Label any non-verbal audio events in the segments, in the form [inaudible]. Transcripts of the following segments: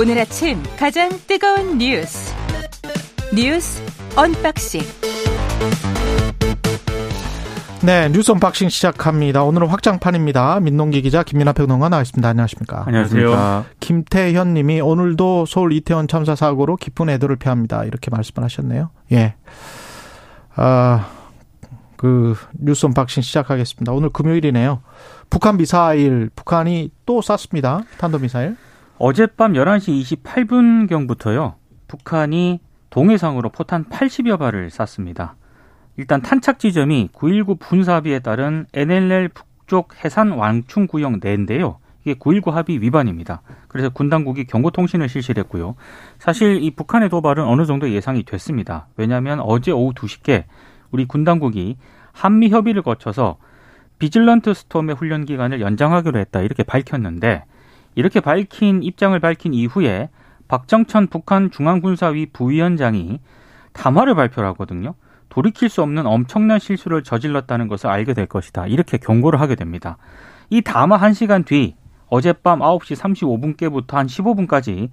오늘 아침 가장 뜨거운 뉴스 뉴스 unboxing 네, 뉴스 unboxing 시작합니다. 오늘은 확장판입니다. 민동기 기자 김민아 평론가 나와있습니다. 안녕하십니까? 안녕하세요. 김태현 님이 오늘도 서울 이태원 참사 사고로 깊은 애도를 표합니다. 이렇게 말씀을 하셨네요. 예. 아, 그 뉴스 unboxing 시작하겠습니다. 오늘 금요일이네요. 북한 미사일, 북한이 또 쐈습니다. 탄도 미사일. 어젯밤 11시 28분경부터요. 북한이 동해상으로 포탄 80여 발을 쐈습니다. 일단 탄착 지점이 9.19 분사합의에 따른 NLL 북쪽 해산 왕충 구역 내인데요. 이게 9.19 합의 위반입니다. 그래서 군 당국이 경고 통신을 실시했고요. 사실 이 북한의 도발은 어느 정도 예상이 됐습니다. 왜냐하면 어제 오후 2시께 우리 군 당국이 한미 협의를 거쳐서 비질런트 스톰의 훈련 기간을 연장하기로 했다 이렇게 밝혔는데 이렇게 밝힌 입장을 밝힌 이후에 박정천 북한 중앙군사위 부위원장이 담화를 발표를 하거든요. 돌이킬 수 없는 엄청난 실수를 저질렀다는 것을 알게 될 것이다. 이렇게 경고를 하게 됩니다. 이 담화 1시간 뒤 어젯밤 9시 35분께부터 한 15분까지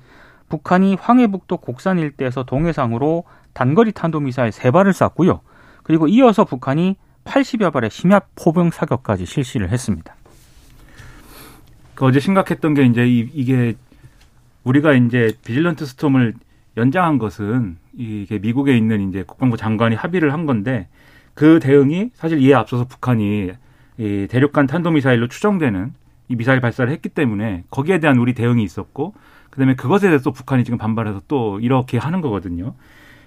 북한이 황해북도 곡산 일대에서 동해상으로 단거리 탄도미사일 3발을 쐈고요. 그리고 이어서 북한이 80여 발의 심야 포병 사격까지 실시를 했습니다. 그 어제 심각했던 게 이제 이게 우리가 이제 비질런트 스톰을 연장한 것은 이게 미국에 있는 이제 국방부 장관이 합의를 한 건데 그 대응이 사실 이에 앞서서 북한이 이 대륙간 탄도미사일로 추정되는 이 미사일 발사를 했기 때문에 거기에 대한 우리 대응이 있었고 그다음에 그것에 대해서 북한이 지금 반발해서 또 이렇게 하는 거거든요.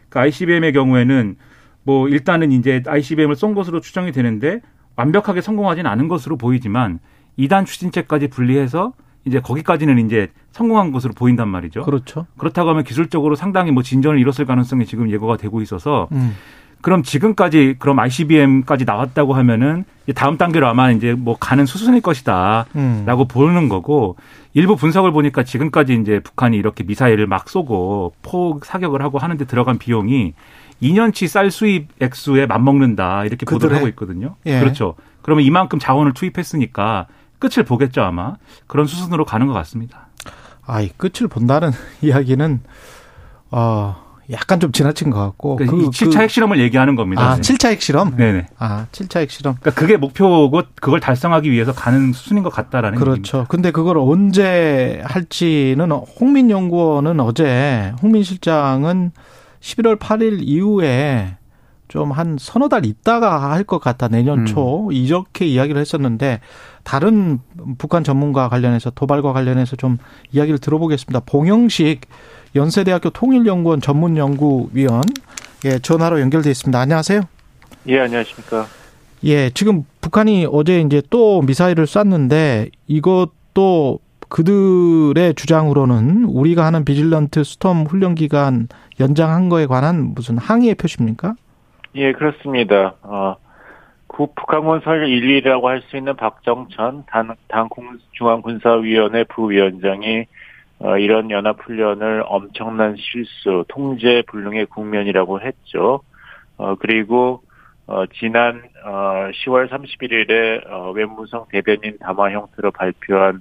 그러니까 ICBM의 경우에는 뭐 일단은 이제 ICBM을 쏜 것으로 추정이 되는데 완벽하게 성공하지는 않은 것으로 보이지만 2단 추진체까지 분리해서 이제 거기까지는 이제 성공한 것으로 보인단 말이죠. 그렇죠. 그렇다고 하면 기술적으로 상당히 뭐 진전을 이뤘을 가능성이 지금 예고가 되고 있어서 음. 그럼 지금까지 그럼 ICBM까지 나왔다고 하면은 다음 단계로 아마 이제 뭐 가는 수순일 것이다라고 음. 보는 거고 일부 분석을 보니까 지금까지 이제 북한이 이렇게 미사일을 막 쏘고 포 사격을 하고 하는데 들어간 비용이 2년치 쌀 수입 액수에 맞먹는다 이렇게 보도를 그들의? 하고 있거든요. 예. 그렇죠. 그러면 이만큼 자원을 투입했으니까 끝을 보겠죠 아마 그런 수순으로 가는 것 같습니다. 아이, 끝을 본다는 [laughs] 이야기는, 어, 약간 좀 지나친 것 같고. 그러니까 이 7차 핵실험을 얘기하는 겁니다. 아, 네. 7차 핵실험? 네네. 아, 7차 핵실험. 그러니까 그게 목표고 그걸 달성하기 위해서 가는 수순인 것 같다라는 그렇죠. 얘기입니다. 근데 그걸 언제 할지는 홍민 연구원은 어제 홍민 실장은 11월 8일 이후에 좀 한 서너 달 있다가 할 것 같다 내년 음. 초 이렇게 이야기를 했었는데 다른 북한 전문가 관련해서 도발과 관련해서 좀 이야기를 들어보겠습니다. 봉영식 연세대학교 통일연구원 전문연구위원 예 전화로 연결돼 있습니다. 안녕하세요. 예, 안녕하십니까. 예, 지금 북한이 어제 이제 또 미사일을 쐈는데 이것도 그들의 주장으로는 우리가 하는 비질런트 스톰 훈련 기간 연장한 거에 관한 무슨 항의의 표시입니까? 예, 그렇습니다. 어, 구 북한군 설 1위라고 할 수 있는 박정천 단, 당 중앙군사위원회 부위원장이 어, 이런 연합훈련을 엄청난 실수, 통제 불능의 국면이라고 했죠. 어, 그리고 어, 지난 어, 10월 31일에 어, 외무성 대변인 담화 형태로 발표한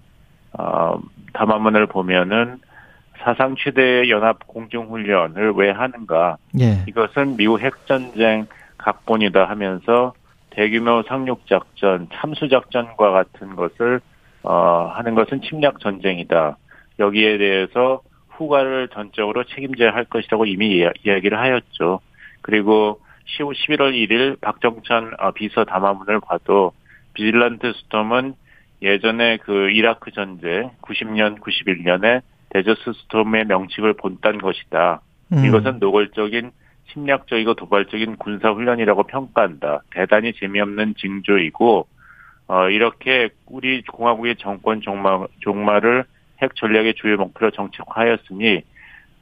어, 담화문을 보면은 사상 최대의 연합 공중훈련을 왜 하는가? 예. 이것은 미국 핵전쟁 각본이다 하면서 대규모 상륙 작전, 참수 작전과 같은 것을 어, 하는 것은 침략 전쟁이다. 여기에 대해서 후과를 전적으로 책임져야 할 것이라고 이미 이야- 이야기를 하였죠. 그리고 10, 11월 1일 박정찬 어, 비서 담화문을 봐도 Vigilant Storm은 예전에 그 이라크 전쟁 90년, 91년에 데저스 스톰의 명칭을 본딴 것이다. 음. 이것은 노골적인 침략적이고 도발적인 군사 훈련이라고 평가한다. 대단히 재미없는 징조이고 어, 이렇게 우리 공화국의 정권 종말, 종말을 핵 전략의 주요 목표로 정책화하였으니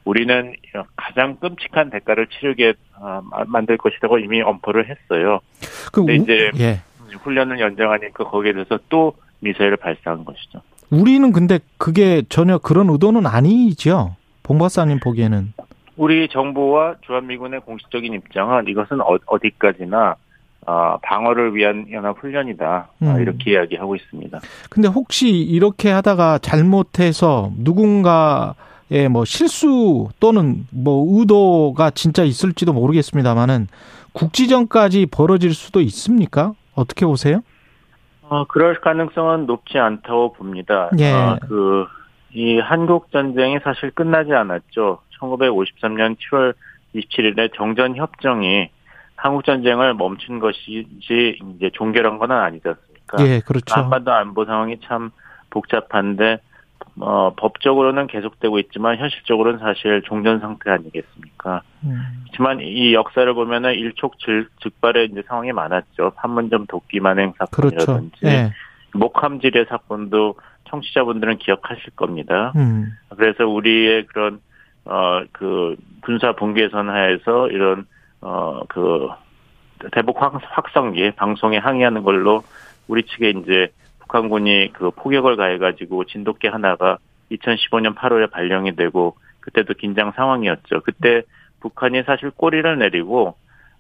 우리는 가장 끔찍한 대가를 치르게 어, 만들 것이라고 이미 엄포를 했어요. 그 근데 우- 이제 예. 훈련을 연장하니까 거기에 대해서 또 미사일을 발사한 것이죠. 우리는 근데 그게 전혀 그런 의도는 아니죠. 봉 박사님 보기에는. 우리 정부와 주한미군의 공식적인 입장은 이것은 어, 어디까지나 어, 방어를 위한 연합 훈련이다 어, 음. 이렇게 이야기하고 있습니다. 근데 혹시 이렇게 하다가 잘못해서 누군가 예, 뭐 실수 또는 뭐 의도가 진짜 있을지도 모르겠습니다만은 국지전까지 벌어질 수도 있습니까? 어떻게 보세요? 어, 그럴 가능성은 높지 않다고 봅니다. 예. 어, 그, 이 한국 전쟁이 사실 끝나지 않았죠. 1953년 7월 27일에 정전 협정이 한국 전쟁을 멈춘 것이지 이제 종결한 건 아니지 않습니까? 예, 그렇죠. 한반도 안보 상황이 참 복잡한데 어, 법적으로는 계속되고 있지만 현실적으로는 사실 종전 상태 아니겠습니까? 음. 하지만 이 역사를 보면은 일촉즉발의 이제 상황이 많았죠. 판문점 도끼 만행 그렇죠. 사건이라든지 예. 목함지뢰 사건도 청취자분들은 기억하실 겁니다. 음. 그래서 우리의 그런 어 그 군사 분계선 하에서 이런 어 그 대북 확- 확성기 방송에 항의하는 걸로 우리 측에 이제 북한군이 그 포격을 가해가지고 진돗개 하나가 2015년 8월에 발령이 되고 그때도 긴장 상황이었죠. 그때 북한이 사실 꼬리를 내리고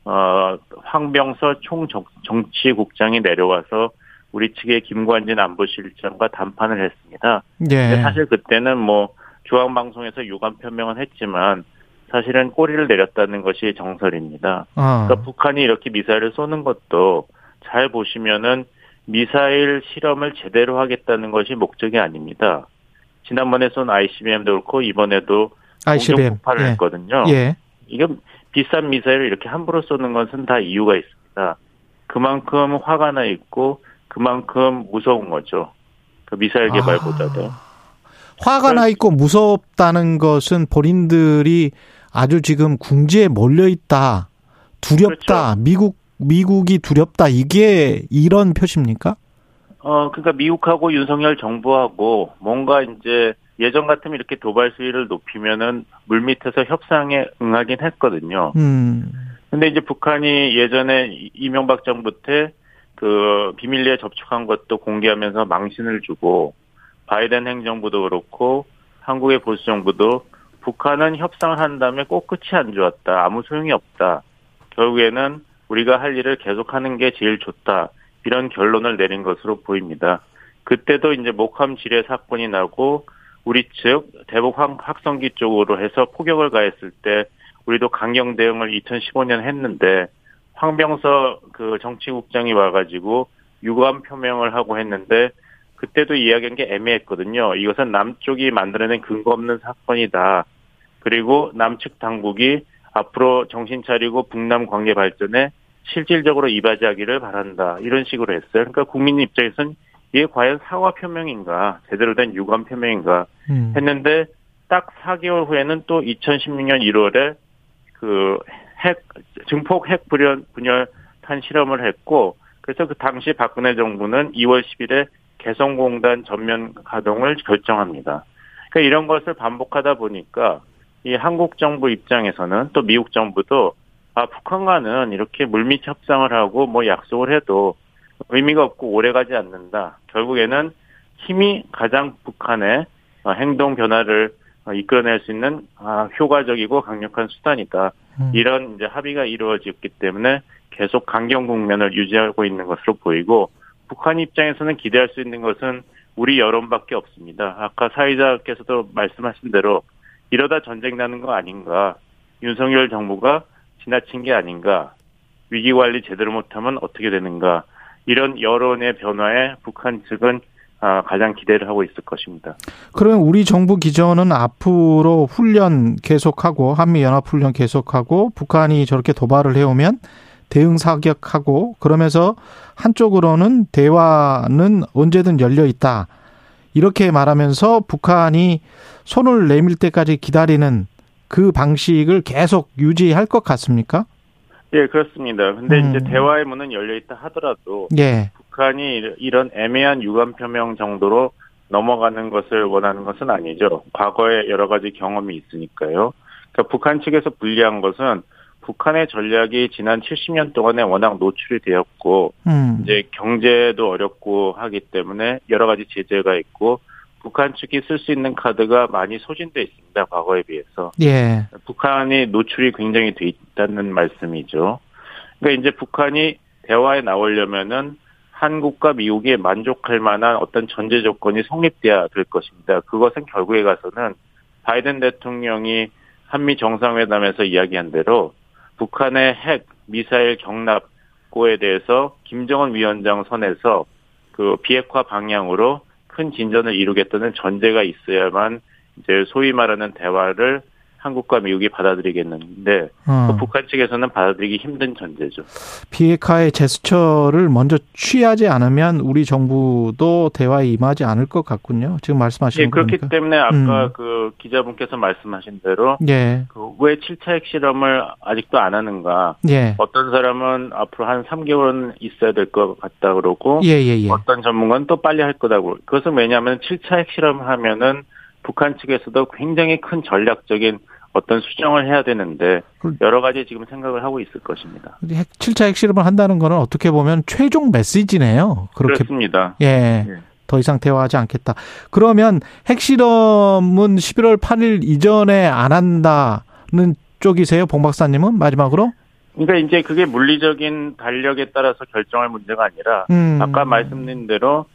어 황병서 총 정- 정치국장이 내려와서 우리 측의 김관진 안보실장과 담판을 했습니다. 예. 사실 그때는 뭐 중앙 방송에서 유감 표명은 했지만 사실은 꼬리를 내렸다는 것이 정설입니다. 아. 그러니까 북한이 이렇게 미사일을 쏘는 것도 잘 보시면은 미사일 실험을 제대로 하겠다는 것이 목적이 아닙니다. 지난번에 쏜 ICBM도 그렇고 이번에도 ICBM. 공중 폭발을 예. 했거든요. 예. 이게 비싼 미사일을 이렇게 함부로 쏘는 것은 다 이유가 있습니다. 그만큼 화가 나 있고 그만큼 무서운 거죠. 그 미사일 개발보다도. 화가 나 있고 무섭다는 것은 본인들이 아주 지금 궁지에 몰려 있다. 두렵다. 그렇죠. 미국 미국이 두렵다. 이게 이런 표시입니까? 어, 그러니까 미국하고 윤석열 정부하고 뭔가 이제 예전 같으면 이렇게 도발 수위를 높이면은 물 밑에서 협상에 응하긴 했거든요. 음. 근데 이제 북한이 예전에 이- 이명박 정부 때 그 비밀리에 접촉한 것도 공개하면서 망신을 주고 바이든 행정부도 그렇고 한국의 보수 정부도 북한은 협상을 한 다음에 꼭 끝이 안 좋았다. 아무 소용이 없다. 결국에는 우리가 할 일을 계속하는 게 제일 좋다. 이런 결론을 내린 것으로 보입니다. 그때도 이제 목함 지뢰 사건이 나고 우리 측 대북 확- 확성기 쪽으로 해서 포격을 가했을 때 우리도 강경 대응을 2015년 했는데 황병서 그 정치국장이 와가지고 유감 표명을 하고 했는데 그때도 이야기한 게 애매했거든요. 이것은 남쪽이 만들어낸 근거 없는 사건이다. 그리고 남측 당국이 앞으로 정신 차리고 북남 관계 발전에 실질적으로 이바지하기를 바란다. 이런 식으로 했어요. 그러니까 국민 입장에서는 이게 과연 사과 표명인가, 제대로 된 유감 표명인가 음. 했는데 딱 4개월 후에는 또 2016년 1월에 그 핵 증폭 핵 분열 분열 탄 실험을 했고 그래서 그 당시 박근혜 정부는 2월 10일에 개성공단 전면 가동을 결정합니다. 그러니까 이런 것을 반복하다 보니까 이 한국 정부 입장에서는 또 미국 정부도 아 북한과는 이렇게 물밑 협상을 하고 뭐 약속을 해도 의미가 없고 오래가지 않는다. 결국에는 힘이 가장 북한의 어, 행동 변화를 어, 이끌어낼 수 있는 아, 효과적이고 강력한 수단이다. 음. 이런 이제 합의가 이루어졌기 때문에 계속 강경 국면을 유지하고 있는 것으로 보이고 북한 입장에서는 기대할 수 있는 것은 우리 여론밖에 없습니다. 아까 사회자께서도 말씀하신 대로 이러다 전쟁 나는 거 아닌가? 윤석열 정부가 지나친 게 아닌가? 위기 관리 제대로 못하면 어떻게 되는가? 이런 여론의 변화에 북한 측은 아, 가장 기대를 하고 있을 것입니다. 그러면 우리 정부 기조는 앞으로 훈련 계속하고 한미 연합 훈련 계속하고 북한이 저렇게 도발을 해오면 대응 사격하고 그러면서 한쪽으로는 대화는 언제든 열려 있다. 이렇게 말하면서 북한이 손을 내밀 때까지 기다리는 그 방식을 계속 유지할 것 같습니까? 예, 그렇습니다. 근데 음. 이제 대화의 문은 열려 있다 하더라도 예. 북한이 이런 애매한 유감 표명 정도로 넘어가는 것을 원하는 것은 아니죠. 과거에 여러 가지 경험이 있으니까요. 그러니까 북한 측에서 불리한 것은 북한의 전략이 지난 70년 동안에 워낙 노출이 되었고 음. 이제 경제도 어렵고 하기 때문에 여러 가지 제재가 있고 북한 측이 쓸 수 있는 카드가 많이 소진돼 있습니다. 과거에 비해서. 예. 북한이 노출이 굉장히 돼 있다는 말씀이죠. 그러니까 이제 북한이 대화에 나오려면은 한국과 미국이 만족할 만한 어떤 전제 조건이 성립돼야 될 것입니다. 그것은 결국에 가서는 바이든 대통령이 한미 정상회담에서 이야기한 대로 북한의 핵 미사일 경납고에 대해서 김정은 위원장 선에서 그 비핵화 방향으로 큰 진전을 이루겠다는 전제가 있어야만 이제 소위 말하는 대화를 한국과 미국이 받아들이겠는데 어. 그 북한 측에서는 받아들이기 힘든 전제죠. 비핵화의 제스처를 먼저 취하지 않으면 우리 정부도 대화에 임하지 않을 것 같군요. 지금 말씀하시는 예, 그렇기 거니까. 때문에 아까 음. 그 기자분께서 말씀하신 대로 예, 그왜 7차 핵실험을 아직도 안 하는가? 예, 어떤 사람은 앞으로 한 3개월은 있어야 될 것 같다 그러고 예, 예, 예. 어떤 전문가는 또 빨리 할 거다고. 그것은 왜냐하면 7차 핵실험을 하면은 북한 측에서도 굉장히 큰 전략적인 어떤 수정을 해야 되는데 그- 여러 가지 지금 생각을 하고 있을 것입니다. 핵 7차 핵실험을 한다는 거는 어떻게 보면 최종 메시지네요. 그렇게 그렇습니다. 예. 예. 더 이상 대화하지 않겠다. 그러면 핵실험은 11월 8일 이전에 안 한다는 쪽이세요, 봉 박사님은 마지막으로? 그러니까 이제 그게 물리적인 달력에 따라서 결정할 문제가 아니라 음. 아까 말씀드린 대로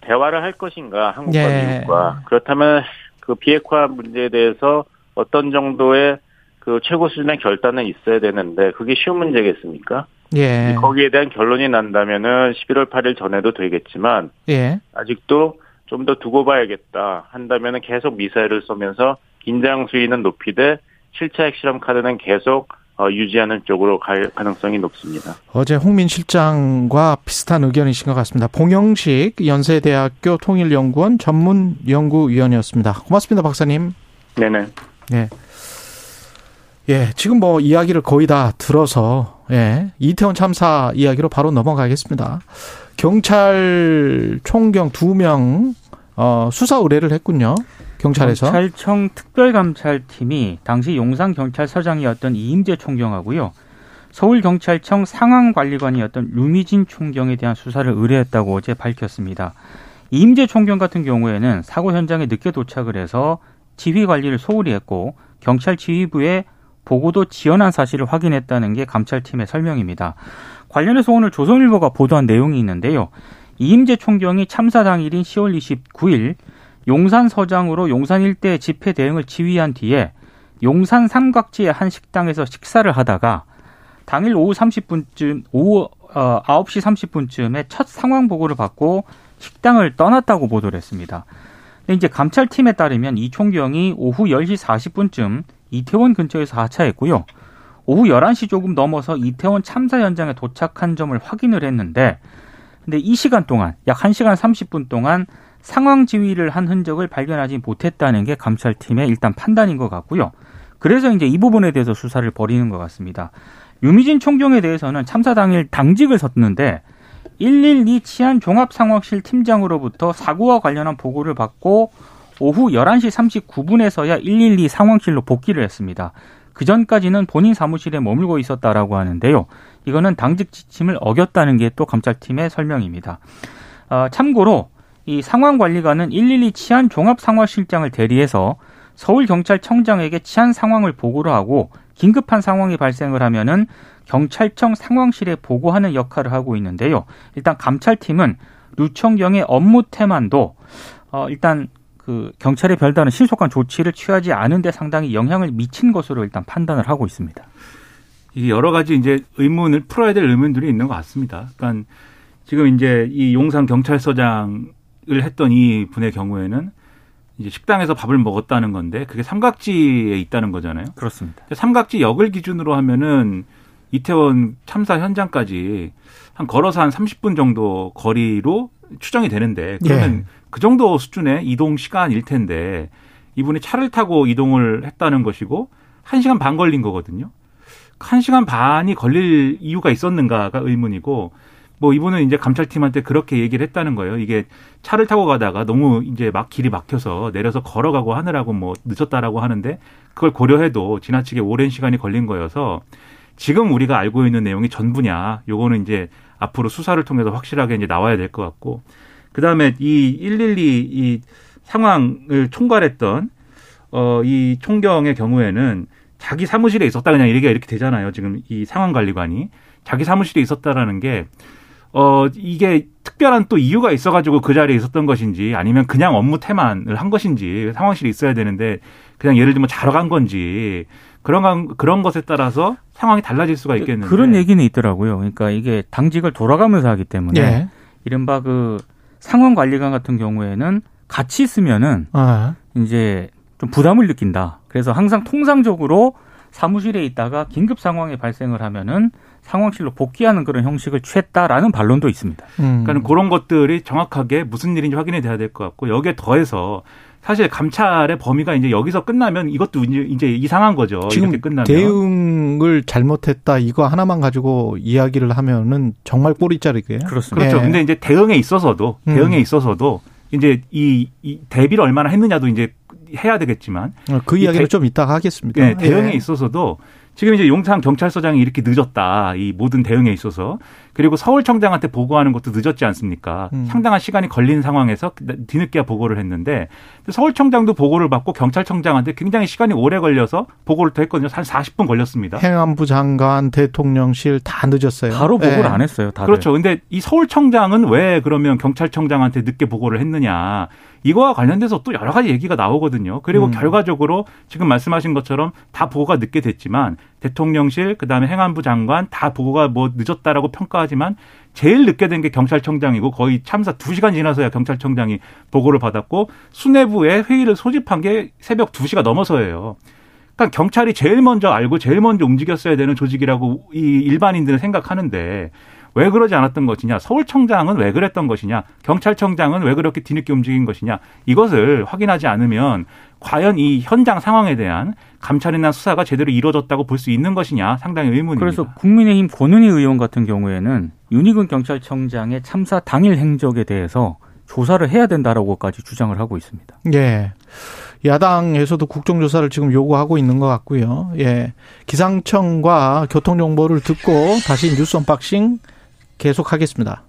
대화를 할 것인가 한국과 예. 미국과 그렇다면 그 비핵화 문제에 대해서 어떤 정도의 그 최고 수준의 결단은 있어야 되는데 그게 쉬운 문제겠습니까? 예. 거기에 대한 결론이 난다면은 11월 8일 전에도 되겠지만 예. 아직도 좀 더 두고 봐야겠다 한다면은 계속 미사일을 쏘면서 긴장 수위는 높이되 7차 핵실험 카드는 계속 어, 유지하는 쪽으로 갈 가능성이 높습니다. 어제 홍민 실장과 비슷한 의견이신 것 같습니다. 봉영식 연세대학교 통일연구원 전문연구위원이었습니다. 고맙습니다, 박사님. 네네. 예. 예, 지금 뭐 이야기를 거의 다 들어서, 예, 이태원 참사 이야기로 바로 넘어가겠습니다. 경찰 총경 두 명, 어, 수사 의뢰를 했군요. 경찰에서. 경찰청 특별감찰팀이 당시 용산 경찰서장이었던 이임재 총경하고요. 서울경찰청 상황관리관이었던 루미진 총경에 대한 수사를 의뢰했다고 어제 밝혔습니다. 이임재 총경 같은 경우에는 사고 현장에 늦게 도착을 해서 지휘 관리를 소홀히 했고 경찰 지휘부에 보고도 지연한 사실을 확인했다는 게 감찰팀의 설명입니다. 관련해서 오늘 조선일보가 보도한 내용이 있는데요. 이임재 총경이 참사 당일인 10월 29일 용산 서장으로 용산 일대 집회 대응을 지휘한 뒤에 용산 삼각지의 한 식당에서 식사를 하다가 당일 오후 30분쯤 오후 어, 9시 30분쯤에 첫 상황 보고를 받고 식당을 떠났다고 보도를 했습니다. 근데 이제 감찰팀에 따르면 이 총경이 오후 10시 40분쯤 이태원 근처에서 하차했고요. 오후 11시 조금 넘어서 이태원 참사 현장에 도착한 점을 확인을 했는데 근데 이 시간 동안 약 1시간 30분 동안 상황 지휘를 한 흔적을 발견하지 못했다는 게 감찰팀의 일단 판단인 것 같고요. 그래서 이제 이 부분에 대해서 수사를 벌이는 것 같습니다. 유미진 총경에 대해서는 참사 당일 당직을 섰는데 112 치안 종합상황실 팀장으로부터 사고와 관련한 보고를 받고 오후 11시 39분에서야 112 상황실로 복귀를 했습니다. 그 전까지는 본인 사무실에 머물고 있었다라고 하는데요. 이거는 당직 지침을 어겼다는 게 또 감찰팀의 설명입니다. 어, 참고로 이 상황관리관은 112 치안 종합상황실장을 대리해서 서울경찰청장에게 치안 상황을 보고를 하고 긴급한 상황이 발생을 하면은 경찰청 상황실에 보고하는 역할을 하고 있는데요. 일단 감찰팀은 루청경의 업무 태만도 어, 일단 그 경찰의 별다른 신속한 조치를 취하지 않은데 상당히 영향을 미친 것으로 일단 판단을 하고 있습니다. 이게 여러 가지 이제 의문을 풀어야 될 의문들이 있는 것 같습니다. 그러니까 지금 이제 이 용산 경찰서장을 했던 이 분의 경우에는 이제 식당에서 밥을 먹었다는 건데 그게 삼각지에 있다는 거잖아요. 그렇습니다. 삼각지 역을 기준으로 하면은 이태원 참사 현장까지 한 걸어서 한 30분 정도 거리로 추정이 되는데 그러면 예. 그 정도 수준의 이동 시간일 텐데 이분이 차를 타고 이동을 했다는 것이고 1시간 반 걸린 거거든요. 1시간 반이 걸릴 이유가 있었는가가 의문이고 뭐 이분은 이제 감찰팀한테 그렇게 얘기를 했다는 거예요. 이게 차를 타고 가다가 너무 이제 막 길이 막혀서 내려서 걸어가고 하느라고 뭐 늦었다라고 하는데 그걸 고려해도 지나치게 오랜 시간이 걸린 거여서 지금 우리가 알고 있는 내용이 전부냐. 요거는 이제 앞으로 수사를 통해서 확실하게 이제 나와야 될 것 같고 그다음에 이 112이 상황을 총괄했던 어 이 총경의 경우에는 자기 사무실에 있었다 그냥 얘기가 이렇게 되잖아요. 지금 이 상황 관리관이 자기 사무실에 있었다라는 게 어, 이게 특별한 또 이유가 있어가지고 그 자리에 있었던 것인지 아니면 그냥 업무 태만을 한 것인지 상황실이 있어야 되는데 그냥 예를 들면 자러 간 건지 그런 그런 것에 따라서 상황이 달라질 수가 있겠는데 그런 얘기는 있더라고요. 그러니까 이게 당직을 돌아가면서 하기 때문에 예. 이른바 그 상황 관리관 같은 경우에는 같이 있으면은 아. 이제 좀 부담을 느낀다. 그래서 항상 통상적으로 사무실에 있다가 긴급 상황이 발생을 하면은 상황실로 복귀하는 그런 형식을 취했다라는 반론도 있습니다. 음. 그러니까 그런 것들이 정확하게 무슨 일인지 확인이 돼야 될 것 같고 여기에 더해서 사실 감찰의 범위가 이제 여기서 끝나면 이것도 이제 이상한 거죠. 지금 이렇게 끝나면. 대응을 잘못했다 이거 하나만 가지고 이야기를 하면은 정말 꼬리자리게. 그렇습니다. 그렇죠. 네. 근데 이제 대응에 있어서도 음. 대응에 있어서도 이제 이, 이 대비를 얼마나 했느냐도 이제 해야 되겠지만 어, 그 이야기를 대, 좀 이따가 하겠습니다. 네, 대응에 예. 있어서도 지금 이제 용산 경찰서장이 이렇게 늦었다. 이 모든 대응에 있어서. 그리고 서울청장한테 보고하는 것도 늦었지 않습니까? 음. 상당한 시간이 걸린 상황에서 뒤늦게야 보고를 했는데 서울청장도 보고를 받고 경찰청장한테 굉장히 시간이 오래 걸려서 보고를 또 했거든요. 한 40분 걸렸습니다. 행안부 장관, 대통령실 다 늦었어요. 바로 보고를 네. 안 했어요. 다들. 그렇죠. 근데 이 서울청장은 왜 그러면 경찰청장한테 늦게 보고를 했느냐. 이거와 관련돼서 또 여러 가지 얘기가 나오거든요. 그리고 음. 결과적으로 지금 말씀하신 것처럼 다 보고가 늦게 됐지만 대통령실 그다음에 행안부 장관 다 보고가 뭐 늦었다라고 평가하지만 제일 늦게 된 게 경찰청장이고 거의 참사 2시간 지나서야 경찰청장이 보고를 받았고 수뇌부에 회의를 소집한 게 새벽 2시가 넘어서예요. 그러니까 경찰이 제일 먼저 알고 제일 먼저 움직였어야 되는 조직이라고 이 일반인들은 생각하는데 왜 그러지 않았던 것이냐, 서울청장은 왜 그랬던 것이냐, 경찰청장은 왜 그렇게 뒤늦게 움직인 것이냐, 이것을 확인하지 않으면 과연 이 현장 상황에 대한 감찰이나 수사가 제대로 이루어졌다고 볼 수 있는 것이냐 상당히 의문입니다. 그래서 국민의힘 권은희 의원 같은 경우에는 윤희근 경찰청장의 참사 당일 행적에 대해서 조사를 해야 된다라고까지 주장을 하고 있습니다. 예. 야당에서도 국정조사를 지금 요구하고 있는 것 같고요. 예. 기상청과 교통정보를 듣고 다시 뉴스 unboxing 계속하겠습니다.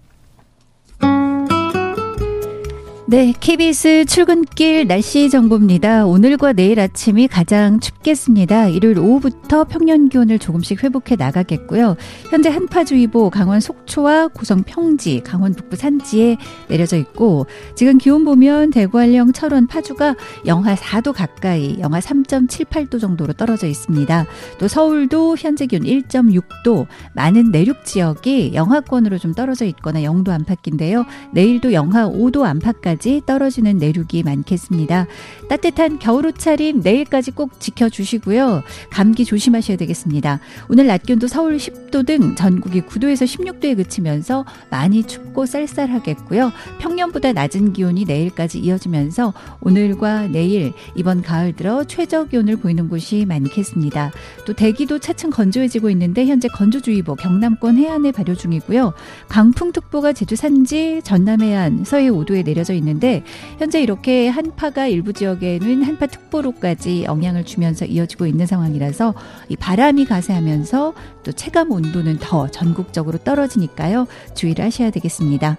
네, KBS 출근길 날씨 정보입니다. 오늘과 내일 아침이 가장 춥겠습니다. 일요일 오후부터 평년 기온을 조금씩 회복해 나가겠고요. 현재 한파주의보 강원 속초와 고성 평지, 강원 북부 산지에 내려져 있고 지금 기온 보면 대구 한령 철원 파주가 영하 4도 가까이, 영하 3.78도 정도로 떨어져 있습니다. 또 서울도 현재 기온 1.6도, 많은 내륙 지역이 영하권으로 좀 떨어져 있거나 영도 안팎인데요. 내일도 영하 5도 안팎까지 내일까지 떨어지는 내륙이 많겠습니다. 따뜻한 겨울 옷차림 내일까지 꼭 지켜주시고요. 감기 조심하셔야 되겠습니다. 오늘 낮 기온도 서울 10도 등 전국이 9도에서 16도에 그치면서 많이 춥고 쌀쌀하겠고요. 평년보다 낮은 기온이 내일까지 이어지면서 오늘과 내일 이번 가을 들어 최저 기온을 보이는 곳이 많겠습니다. 또 대기도 차츰 건조해지고 있는데 현재 건조주의보 경남권 해안에 발효 중이고요. 강풍특보가 제주 산지 전남 해안 서해 5도에 내려져 있는 있는데 현재 이렇게 한파가 일부 지역에는 한파 특보로까지 영향을 주면서 이어지고 있는 상황이라서 이 바람이 가세하면서 또 체감 온도는 더 전국적으로 떨어지니까요. 주의를 하셔야 되겠습니다.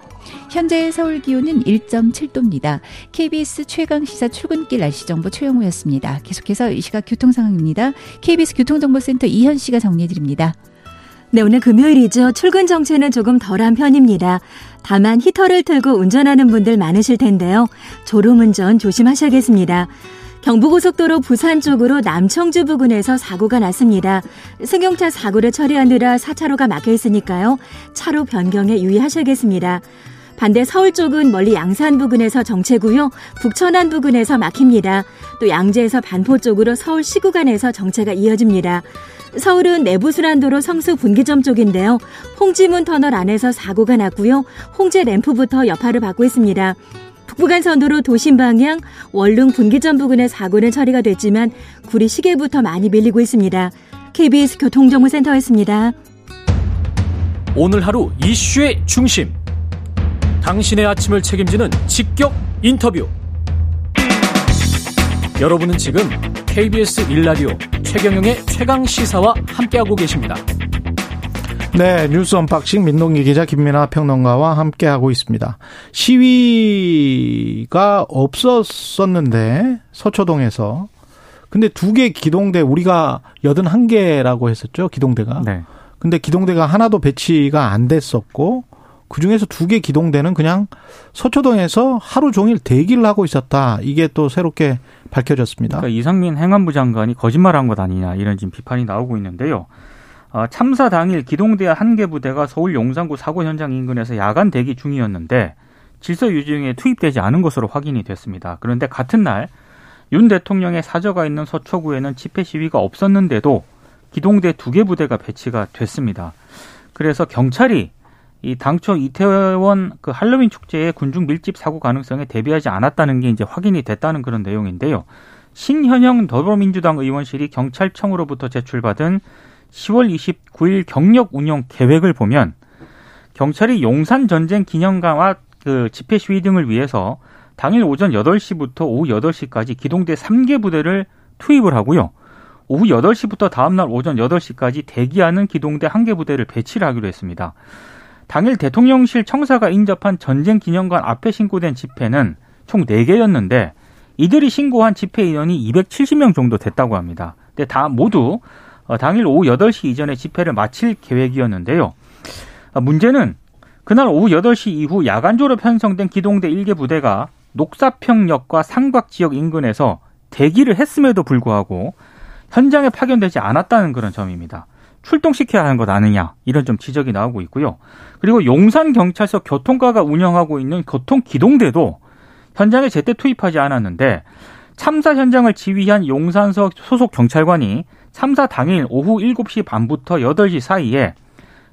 현재 서울 기온은 1.7도입니다. KBS 최강 시사 출근길 날씨 정보 최영우였습니다. 계속해서 이 시각 교통 상황입니다. KBS 교통정보센터 이현 씨가 정리해 드립니다. 네, 오늘 금요일이죠. 출근 정체는 조금 덜한 편입니다. 다만 히터를 틀고 운전하는 분들 많으실 텐데요. 졸음운전 조심하셔야겠습니다. 경부고속도로 부산 쪽으로 남청주 부근에서 사고가 났습니다. 승용차 사고를 처리하느라 4차로가 막혀 있으니까요. 차로 변경에 유의하셔야겠습니다. 반대 서울 쪽은 멀리 양산 부근에서 정체고요. 북천안 부근에서 막힙니다. 또 양재에서 반포 쪽으로 서울 시구간에서 정체가 이어집니다. 서울은 내부순환도로 성수 분기점 쪽인데요. 홍지문 터널 안에서 사고가 났고요. 홍제 램프부터 여파를 받고 있습니다. 북부간선도로 도심 방향 원룸 분기점 부근에 사고는 처리가 됐지만 구리 시계부터 많이 밀리고 있습니다. KBS 교통정보센터였습니다. 오늘 하루 이슈의 중심. 당신의 아침을 책임지는 직격 인터뷰. 여러분은 지금 KBS 일라디오 최경영의 최강 시사와 함께하고 계십니다. 네, 뉴스 unboxing 민동기 기자 김민아 평론가와 함께하고 있습니다. 시위가 없었었는데 서초동에서 근데 두 개 기동대 우리가 여든 한 개라고 했었죠 기동대가. 네. 근데 기동대가 하나도 배치가 안 됐었고 그 중에서 두 개 기동대는 그냥 서초동에서 하루 종일 대기를 하고 있었다. 이게 또 새롭게 밝혀졌습니다. 그러니까 이상민 행안부 장관이 거짓말한 것 아니냐 이런 지금 비판이 나오고 있는데요. 어, 참사 당일 기동대 한 개 부대가 서울 용산구 사고 현장 인근에서 야간 대기 중이었는데 질서 유지에 투입되지 않은 것으로 확인이 됐습니다. 그런데 같은 날 윤 대통령의 사저가 있는 서초구에는 집회 시위가 없었는데도 기동대 두 개 부대가 배치가 됐습니다. 그래서 경찰이 이 당초 이태원 그 할로윈 축제의 군중 밀집 사고 가능성에 대비하지 않았다는 게 이제 확인이 됐다는 그런 내용인데요. 신현영 더불어민주당 의원실이 경찰청으로부터 제출받은 10월 29일 경력 운영 계획을 보면 경찰이 용산 전쟁 기념관과 그 집회 시위 등을 위해서 당일 오전 8시부터 오후 8시까지 기동대 3개 부대를 투입을 하고요. 오후 8시부터 다음날 오전 8시까지 대기하는 기동대 1개 부대를 배치를 하기로 했습니다. 당일 대통령실 청사가 인접한 전쟁 기념관 앞에 신고된 집회는 총 4개였는데 이들이 신고한 집회 인원이 270명 정도 됐다고 합니다. 근데 다 모두 어, 당일 오후 8시 이전에 집회를 마칠 계획이었는데요. 아, 문제는 그날 오후 8시 이후 야간 졸업 편성된 기동대 1개 부대가 녹사평역과 상박 지역 인근에서 대기를 했음에도 불구하고 현장에 파견되지 않았다는 그런 점입니다. 출동시켜야 하는 것 아니냐 이런 좀 지적이 나오고 있고요. 그리고 용산 경찰서 교통과가 운영하고 있는 교통 기동대도 현장에 제때 투입하지 않았는데 참사 현장을 지휘한 용산서 소속 경찰관이 참사 당일 오후 7시 반부터 8시 사이에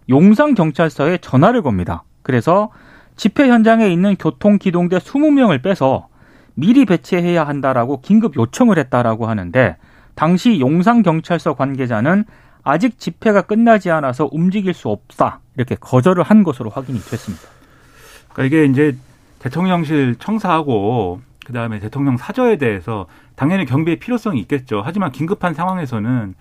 용산 경찰서에 전화를 겁니다. 그래서 집회 현장에 있는 교통 기동대 20명을 빼서 미리 배치해야 한다라고 긴급 요청을 했다라고 하는데 당시 용산 경찰서 관계자는 아직 집회가 끝나지 않아서 움직일 수 없다 이렇게 거절을 한 것으로 확인이 됐습니다. 그러니까 이게 이제 대통령실 청사하고 그 다음에 대통령 사저에 대해서 당연히 경비의 필요성이 있겠죠. 하지만 긴급한 상황에서는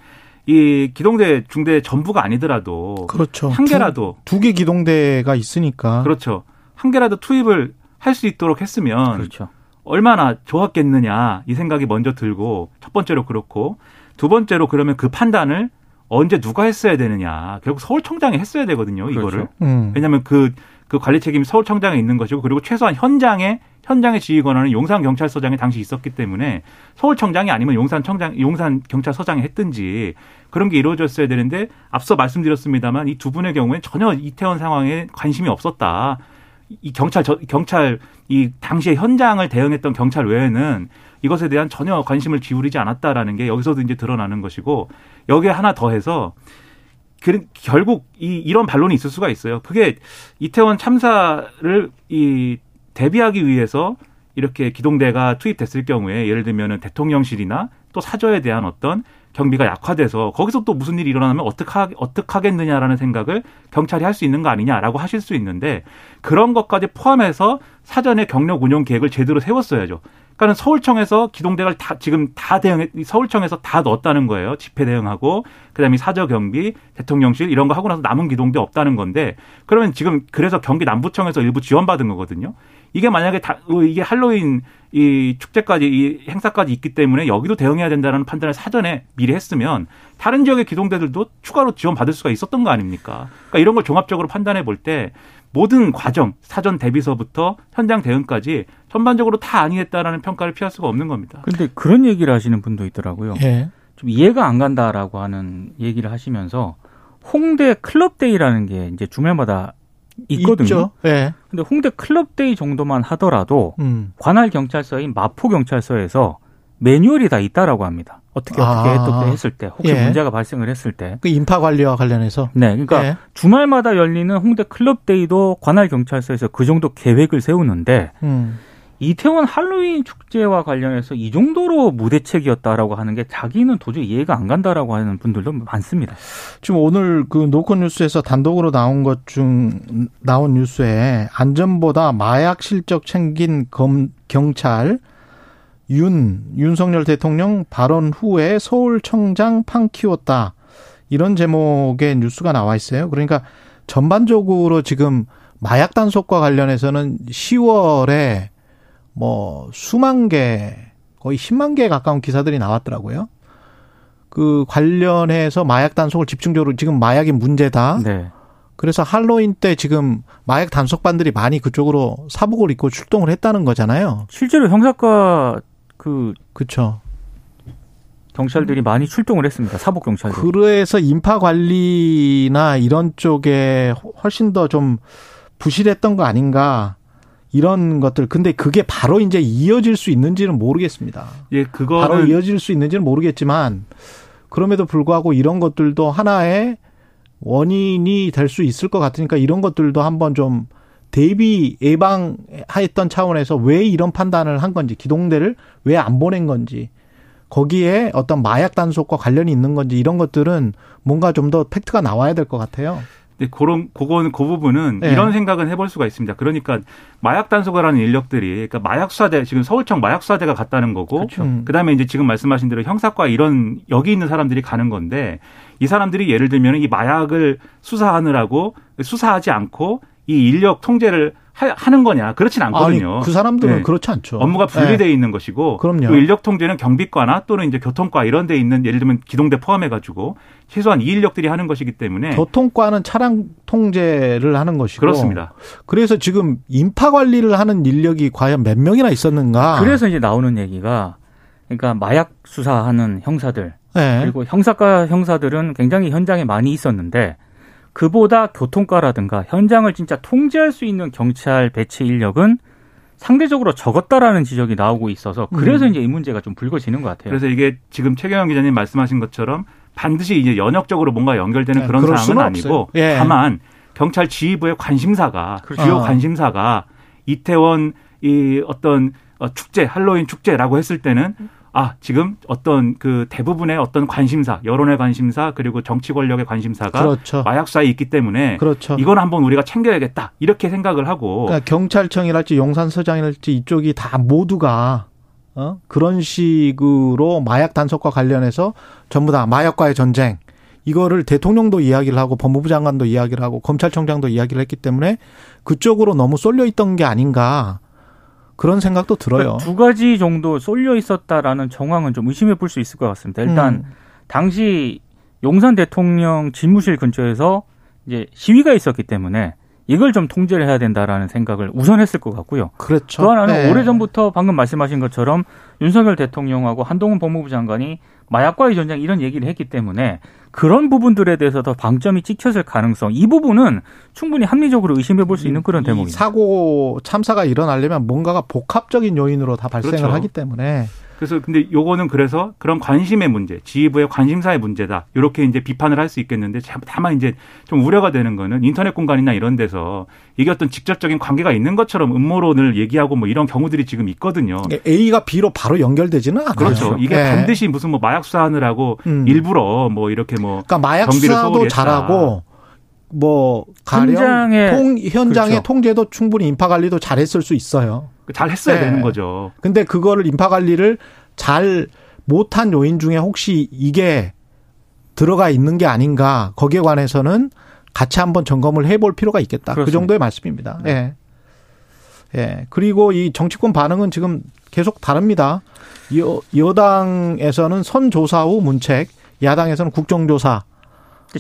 이 기동대 중대 전부가 아니더라도 그렇죠. 한 개라도 두 개 기동대가 있으니까 그렇죠. 한 개라도 투입을 할 수 있도록 했으면 그렇죠. 얼마나 좋았겠느냐 이 생각이 먼저 들고 첫 번째로 그렇고 두 번째로 그러면 그 판단을 언제 누가 했어야 되느냐 결국 서울청장이 했어야 되거든요 이거를 그렇죠. 음. 왜냐하면 그, 그 관리 책임이 서울청장에 있는 것이고 그리고 최소한 현장에 현장의 지휘 권한은 용산 경찰서장이 당시 있었기 때문에 서울청장이 아니면 용산 청장 용산 경찰서장이 했든지 그런 게 이루어졌어야 되는데 앞서 말씀드렸습니다만 이 두 분의 경우에 전혀 이태원 상황에 관심이 없었다. 이 경찰 저, 경찰 이 당시에 현장을 대응했던 경찰 외에는 이것에 대한 전혀 관심을 기울이지 않았다라는 게 여기서도 이제 드러나는 것이고 여기에 하나 더해서 그, 결국 이 이런 반론이 있을 수가 있어요. 그게 이태원 참사를 이 대비하기 위해서 이렇게 기동대가 투입됐을 경우에 예를 들면은 대통령실이나 또 사저에 대한 어떤 경비가 약화돼서 거기서 또 무슨 일이 일어나면 어떡하, 어떡하겠느냐라는 생각을 경찰이 할 수 있는 거 아니냐라고 하실 수 있는데 그런 것까지 포함해서 사전에 경력 운영 계획을 제대로 세웠어야죠. 그러니까는 서울청에서 기동대를 다 지금 다 대응 서울청에서 다 넣었다는 거예요. 집회 대응하고 그다음에 사저 경비, 대통령실 이런 거 하고 나서 남은 기동대 없다는 건데 그러면 지금 그래서 경기 남부청에서 일부 지원받은 거거든요. 이게 만약에 다 이게 할로윈 이 축제까지 이 행사까지 있기 때문에 여기도 대응해야 된다는 판단을 사전에 미리 했으면 다른 지역의 기동대들도 추가로 지원받을 수가 있었던 거 아닙니까? 그러니까 이런 걸 종합적으로 판단해 볼 때 모든 과정 사전 대비서부터 현장 대응까지 전반적으로 다 안이했다라는 평가를 피할 수가 없는 겁니다. 근데 그런 얘기를 하시는 분도 있더라고요. 예. 좀 이해가 안 간다라고 하는 얘기를 하시면서 홍대 club day라는 게 이제 주말마다 있거든요. 있죠. 예. 근데 홍대 club day 정도만 하더라도 음. 관할 경찰서인 마포 경찰서에서 매뉴얼이 다 있다라고 합니다. 어떻게 어떻게 아. 했- 했을 때 혹시 예. 문제가 발생을 했을 때. 그 인파 관리와 관련해서 네, 그러니까 예. 주말마다 열리는 홍대 클럽데이도 관할 경찰서에서 그 정도 계획을 세우는데 음. 이태원 할로윈 축제와 관련해서 이 정도로 무대책이었다라고 하는 게 자기는 도저히 이해가 안 간다라고 하는 분들도 많습니다. 지금 오늘 그 노컷 뉴스에서 단독으로 나온 것 중 나온 뉴스에 안전보다 마약 실적 챙긴 검, 경찰 윤 윤석열 대통령 발언 후에 서울청장 판 키웠다 이런 제목의 뉴스가 나와 있어요. 그러니까 전반적으로 지금 마약 단속과 관련해서는 10월에 뭐 수만 개 거의 10만 개에 가까운 기사들이 나왔더라고요. 그 관련해서 마약 단속을 집중적으로 지금 마약이 문제다. 네. 그래서 할로윈 때 지금 마약 단속반들이 많이 그쪽으로 사복을 입고 출동을 했다는 거잖아요. 실제로 형사과 그 그렇죠. 경찰들이 많이 출동을 했습니다. 사복 경찰들. 그래서 인파 관리나 이런 쪽에 훨씬 더 좀 부실했던 거 아닌가 이런 것들. 근데 그게 바로 이제 이어질 수 있는지는 모르겠습니다. 예, 그거는 바로 이어질 수 있는지는 모르겠지만 그럼에도 불구하고 이런 것들도 하나의 원인이 될 수 있을 것 같으니까 이런 것들도 한번 좀 대비 예방했던 차원에서 왜 이런 판단을 한 건지 기동대를 왜 안 보낸 건지 거기에 어떤 마약 단속과 관련이 있는 건지 이런 것들은 뭔가 좀 더 팩트가 나와야 될 것 같아요. 네, 그런 그거는 그 부분은 네. 이런 생각은 해볼 수가 있습니다. 그러니까 마약 단속을 하는 인력들이 그러니까 마약 수사대 지금 서울청 마약 수사대가 갔다는 거고 그렇죠. 음. 그다음에 이제 지금 말씀하신 대로 형사과 이런 여기 있는 사람들이 가는 건데 이 사람들이 예를 들면 이 마약을 수사하느라고 수사하지 않고 이 인력 통제를 하, 하는 거냐 그렇진 않거든요. 아니, 그 사람들은 네. 그렇지 않죠. 업무가 분리되어 네. 있는 것이고 그럼요. 또 인력 통제는 경비과나 또는 이제 교통과 이런 데 있는 예를 들면 기동대 포함해 가지고 최소한 이 인력들이 하는 것이기 때문에 교통과는 차량 통제를 하는 것이고 그렇습니다. 그래서 지금 인파 관리를 하는 인력이 과연 몇 명이나 있었는가? 그래서 이제 나오는 얘기가 그러니까 마약 수사하는 형사들 네. 그리고 형사과 형사들은 굉장히 현장에 많이 있었는데 그보다 교통과라든가 현장을 진짜 통제할 수 있는 경찰 배치 인력은 상대적으로 적었다라는 지적이 나오고 있어서 그래서 음. 이제 이 문제가 좀 불거지는 것 같아요. 그래서 이게 지금 최경영 기자님 말씀하신 것처럼 반드시 이제 연역적으로 뭔가 연결되는 네, 그런 상황은 아니고. 예. 다만 경찰 지휘부의 관심사가 그렇죠. 주요 어. 관심사가 이태원 이 어떤 어, 축제 할로윈 축제라고 했을 때는 아 지금 어떤 그 대부분의 어떤 관심사 여론의 관심사 그리고 정치 권력의 관심사가 그렇죠. 마약 수사에 있기 때문에 그렇죠. 이건 한번 우리가 챙겨야겠다 이렇게 생각을 하고 그러니까 경찰청이랄지 용산서장이랄지 이쪽이 다 모두가 어? 그런 식으로 마약 단속과 관련해서 전부 다 마약과의 전쟁 이거를 대통령도 이야기를 하고 법무부 장관도 이야기를 하고 검찰청장도 이야기를 했기 때문에 그쪽으로 너무 쏠려 있던 게 아닌가 그런 생각도 들어요. 그러니까 두 가지 정도 쏠려 있었다라는 정황은 좀 의심해 볼 수 있을 것 같습니다. 일단 음. 당시 용산 대통령 집무실 근처에서 이제 시위가 있었기 때문에 이걸 좀 통제를 해야 된다라는 생각을 우선 했을 것 같고요. 그렇죠. 또 하나는 네. 오래전부터 방금 말씀하신 것처럼 윤석열 대통령하고 한동훈 법무부 장관이 마약과의 전쟁 이런 얘기를 했기 때문에 그런 부분들에 대해서 더 방점이 찍혔을 가능성 이 부분은 충분히 합리적으로 의심해 볼 수 있는 그런 이 대목입니다. 사고 참사가 일어나려면 뭔가가 복합적인 요인으로 다 발생을 그렇죠. 하기 때문에 그래서 근데 요거는 그래서 그런 관심의 문제, 지휘부의 관심사의 문제다. 이렇게 이제 비판을 할 수 있겠는데 자- 다만 이제 좀 우려가 되는 거는 인터넷 공간이나 이런 데서 이게 어떤 직접적인 관계가 있는 것처럼 음모론을 얘기하고 뭐 이런 경우들이 지금 있거든요. A가 B로 바로 연결되지는 않아요. 그렇죠. 이게 네. 반드시 무슨 뭐 마약 수사하느라고 음. 일부러 뭐 이렇게 뭐 그러니까 마약 경비를 수사도. 잘하고 뭐 가령 현장에- 통 현장의 그렇죠. 통제도 충분히 인파 관리도 잘했을 수 있어요. 잘 했어야 네. 되는 거죠. 근데 그거를 인파 관리를 잘 못한 요인 중에 혹시 이게 들어가 있는 게 아닌가 거기에 관해서는 같이 한번 점검을 해볼 필요가 있겠다. 그 그렇습니다. 정도의 말씀입니다. 예. 예. 그리고 이 정치권 반응은 지금 계속 다릅니다. 여, 여당에서는 선조사 후 문책, 야당에서는 국정조사.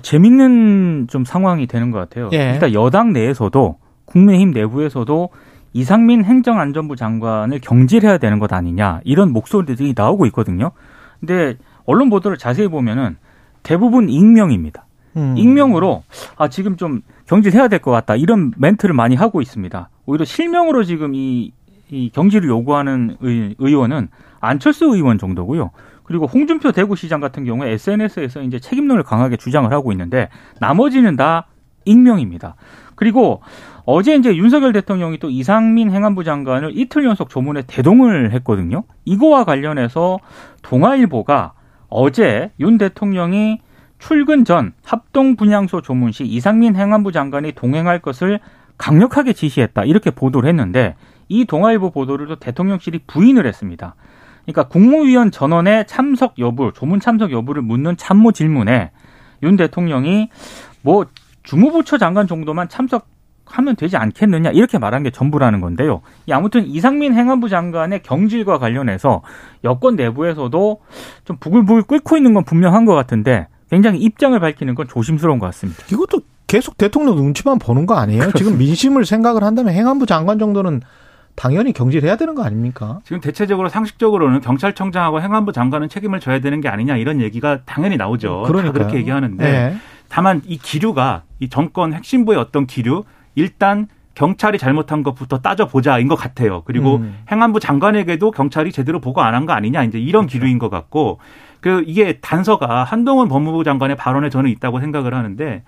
재밌는 좀 상황이 되는 것 같아요. 예. 일단 여당 내에서도 국민의힘 내부에서도 이상민 행정안전부 장관을 경질해야 되는 것 아니냐 이런 목소리들이 나오고 있거든요. 근데 언론 보도를 자세히 보면은 대부분 익명입니다. 음. 익명으로 아 지금 좀 경질해야 될 것 같다 이런 멘트를 많이 하고 있습니다. 오히려 실명으로 지금 이, 이 경질을 요구하는 의, 의원은 안철수 의원 정도고요. 그리고 홍준표 대구시장 같은 경우에 SNS에서 이제 책임론을 강하게 주장을 하고 있는데 나머지는 다 익명입니다. 그리고 어제 이제 윤석열 대통령이 또 이상민 행안부 장관을 이틀 연속 조문에 대동을 했거든요. 이거와 관련해서 동아일보가 어제 윤 대통령이 출근 전 합동 분향소 조문 시 이상민 행안부 장관이 동행할 것을 강력하게 지시했다. 이렇게 보도를 했는데 이 동아일보 보도를 또 대통령실이 부인을 했습니다. 그러니까 국무위원 전원의 참석 여부, 조문 참석 여부를 묻는 참모 질문에 윤 대통령이 뭐 주무부처 장관 정도만 참석 하면 되지 않겠느냐 이렇게 말한 게 전부라는 건데요. 이 아무튼 이상민 행안부 장관의 경질과 관련해서 여권 내부에서도 좀 부글부글 끓고 있는 건 분명한 것 같은데 굉장히 입장을 밝히는 건 조심스러운 것 같습니다. 이것도 계속 대통령 눈치만 보는 거 아니에요? 지금 민심을 생각을 한다면 행안부 장관 정도는 당연히 경질해야 되는 거 아닙니까? 지금 대체적으로 상식적으로는 경찰청장하고 행안부 장관은 책임을 져야 되는 게 아니냐 이런 얘기가 당연히 나오죠. 그러니까요. 다 그렇게 얘기하는데 네. 다만 이 기류가 이 정권 핵심부의 어떤 기류 일단 경찰이 잘못한 것부터 따져보자인 것 같아요. 그리고 음. 행안부 장관에게도 경찰이 제대로 보고 안 한 거 아니냐 이제 이런 그렇죠. 기류인 것 같고 그 이게 단서가 한동훈 법무부 장관의 발언에 저는 있다고 생각을 하는데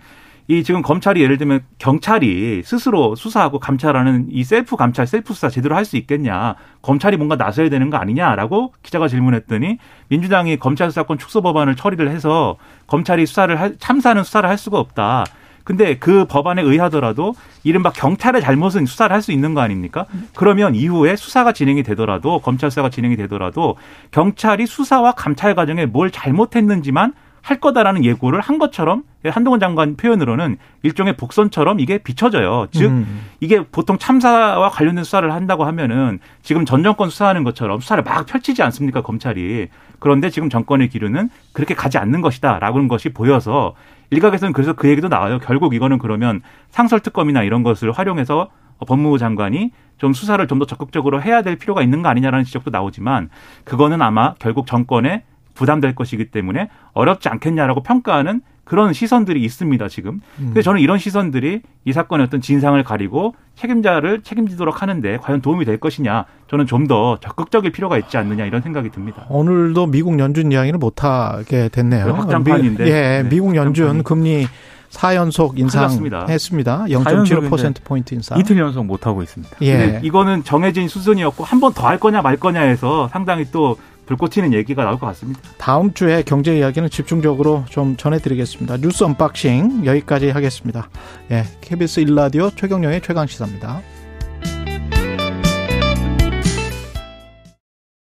이 지금 검찰이 예를 들면 경찰이 스스로 수사하고 감찰하는 이 셀프 감찰, 셀프 수사 제대로 할 수 있겠냐. 검찰이 뭔가 나서야 되는 거 아니냐라고 기자가 질문했더니 민주당이 검찰 수사권 축소 법안을 처리를 해서 검찰이 수사를 할, 참사는 수사를 할 수가 없다. 근데 그 법안에 의하더라도 이른바 경찰의 잘못은 수사를 할 수 있는 거 아닙니까? 그러면 이후에 수사가 진행이 되더라도 검찰 수사가 진행이 되더라도 경찰이 수사와 감찰 과정에 뭘 잘못했는지만 할 거다라는 예고를 한 것처럼 한동훈 장관 표현으로는 일종의 복선처럼 이게 비춰져요. 즉 음. 이게 보통 참사와 관련된 수사를 한다고 하면은 지금 전 정권 수사하는 것처럼 수사를 막 펼치지 않습니까 검찰이 그런데 지금 정권의 기류는 그렇게 가지 않는 것이다라는 것이 보여서 일각에서는 그래서 그 얘기도 나와요. 결국 이거는 그러면 상설 특검이나 이런 것을 활용해서 법무부 장관이 좀 수사를 좀 더 적극적으로 해야 될 필요가 있는 거 아니냐라는 지적도 나오지만 그거는 아마 결국 정권에 부담될 것이기 때문에 어렵지 않겠냐라고 평가하는 그런 시선들이 있습니다, 지금. 그래서 저는 이런 시선들이 이 사건의 어떤 진상을 가리고 책임자를 책임지도록 하는데 과연 도움이 될 것이냐, 저는 좀 더 적극적일 필요가 있지 않느냐 이런 생각이 듭니다. 오늘도 미국 연준 이야기는 못하게 됐네요. 그 확장판인데. 미, 예, 네, 미국 연준 확장판이. 금리 4연속 큰일났습니다. 인상했습니다. 사연속인데 0.75%포인트 인상. 이틀 연속 못 하고 있습니다. 예. 근데 이거는 정해진 수준이었고 한 번 더 할 거냐 말 거냐 해서 상당히 또 불꽃 튀는 얘기가 나올 것 같습니다. 다음 주에 경제 이야기는 집중적으로 좀 전해드리겠습니다. 뉴스 unboxing 여기까지 하겠습니다. 예, KBS 1라디오 최경영의 최강 시사입니다.